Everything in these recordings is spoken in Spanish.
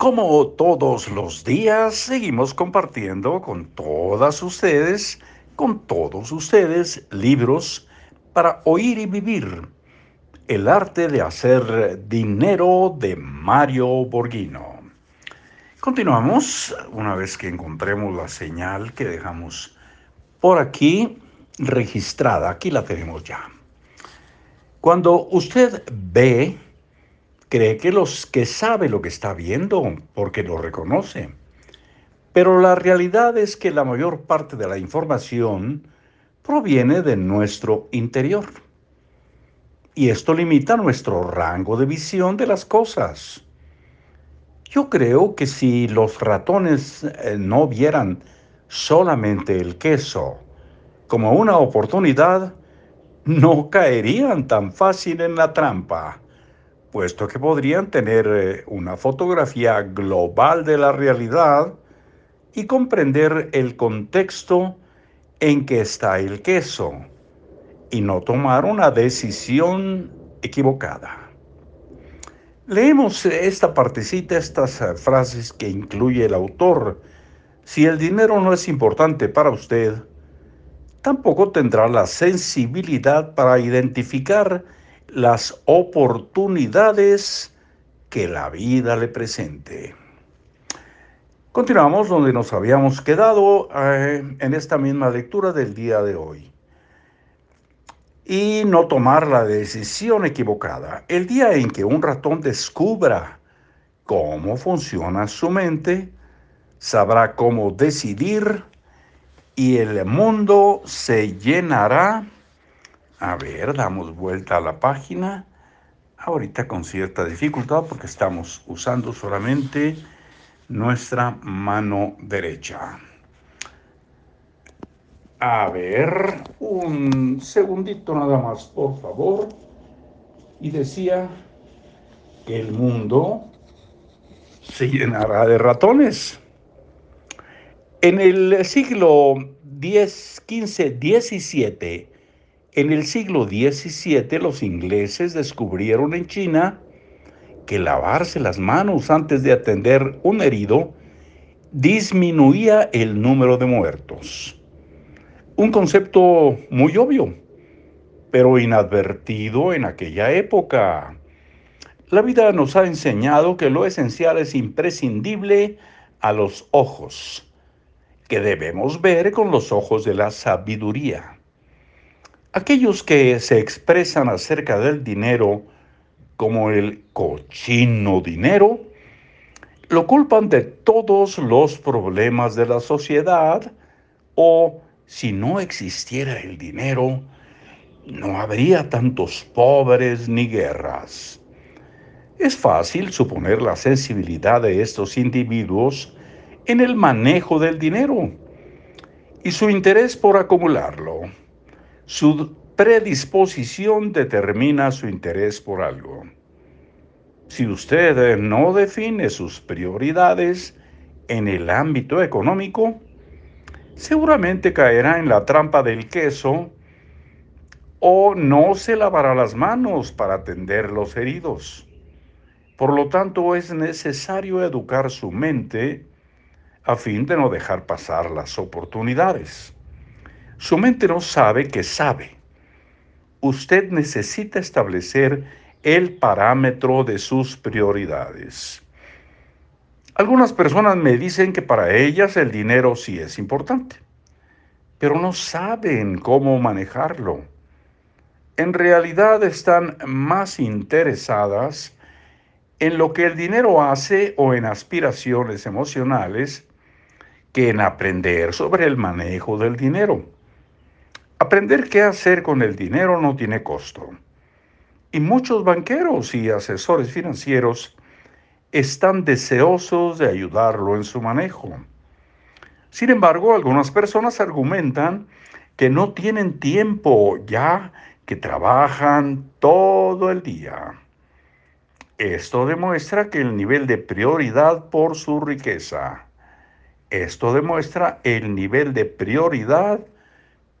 Como todos los días, seguimos compartiendo con todas ustedes, con todos ustedes, libros para oír y vivir. El arte de hacer dinero de Mario Borghino. Continuamos una vez que encontremos la señal que dejamos por aquí registrada. Aquí la tenemos ya. Cuando usted ve cree que los que sabe lo que está viendo porque lo reconoce. Pero la realidad es que la mayor parte de la información proviene de nuestro interior. Y esto limita nuestro rango de visión de las cosas. Yo creo que si los ratones eh, no vieran solamente el queso como una oportunidad, no caerían tan fácil en la trampa puesto que podrían tener eh, una fotografía global de la realidad y comprender el contexto en que está el queso y no tomar una decisión equivocada. Leemos esta partecita, estas eh, frases que incluye el autor. Si el dinero no es importante para usted, tampoco tendrá la sensibilidad para identificar las oportunidades que la vida le presente. Continuamos donde nos habíamos quedado eh, en esta misma lectura del día de hoy. Y no tomar la decisión equivocada. El día en que un ratón descubra cómo funciona su mente, sabrá cómo decidir y el mundo se llenará a ver, damos vuelta a la página. Ahorita con cierta dificultad porque estamos usando solamente nuestra mano derecha. A ver, un segundito nada más, por favor. Y decía que el mundo se llenará de ratones. En el siglo X, XV, XVII, en el siglo XVII los ingleses descubrieron en China que lavarse las manos antes de atender un herido disminuía el número de muertos. Un concepto muy obvio, pero inadvertido en aquella época. La vida nos ha enseñado que lo esencial es imprescindible a los ojos, que debemos ver con los ojos de la sabiduría. Aquellos que se expresan acerca del dinero como el cochino dinero, lo culpan de todos los problemas de la sociedad o si no existiera el dinero, no habría tantos pobres ni guerras. Es fácil suponer la sensibilidad de estos individuos en el manejo del dinero y su interés por acumularlo. Su predisposición determina su interés por algo. Si usted no define sus prioridades en el ámbito económico, seguramente caerá en la trampa del queso o no se lavará las manos para atender los heridos. Por lo tanto, es necesario educar su mente a fin de no dejar pasar las oportunidades. Su mente no sabe que sabe. Usted necesita establecer el parámetro de sus prioridades. Algunas personas me dicen que para ellas el dinero sí es importante, pero no saben cómo manejarlo. En realidad están más interesadas en lo que el dinero hace o en aspiraciones emocionales que en aprender sobre el manejo del dinero. Aprender qué hacer con el dinero no tiene costo. Y muchos banqueros y asesores financieros están deseosos de ayudarlo en su manejo. Sin embargo, algunas personas argumentan que no tienen tiempo ya que trabajan todo el día. Esto demuestra que el nivel de prioridad por su riqueza. Esto demuestra el nivel de prioridad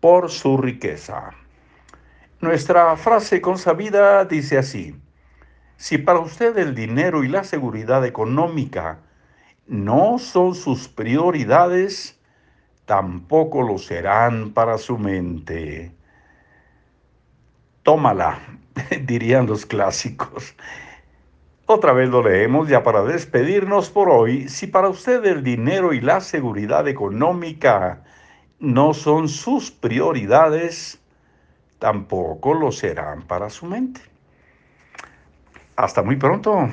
por su riqueza. Nuestra frase consabida dice así, si para usted el dinero y la seguridad económica no son sus prioridades, tampoco lo serán para su mente. Tómala, dirían los clásicos. Otra vez lo leemos ya para despedirnos por hoy. Si para usted el dinero y la seguridad económica no son sus prioridades, tampoco lo serán para su mente. Hasta muy pronto.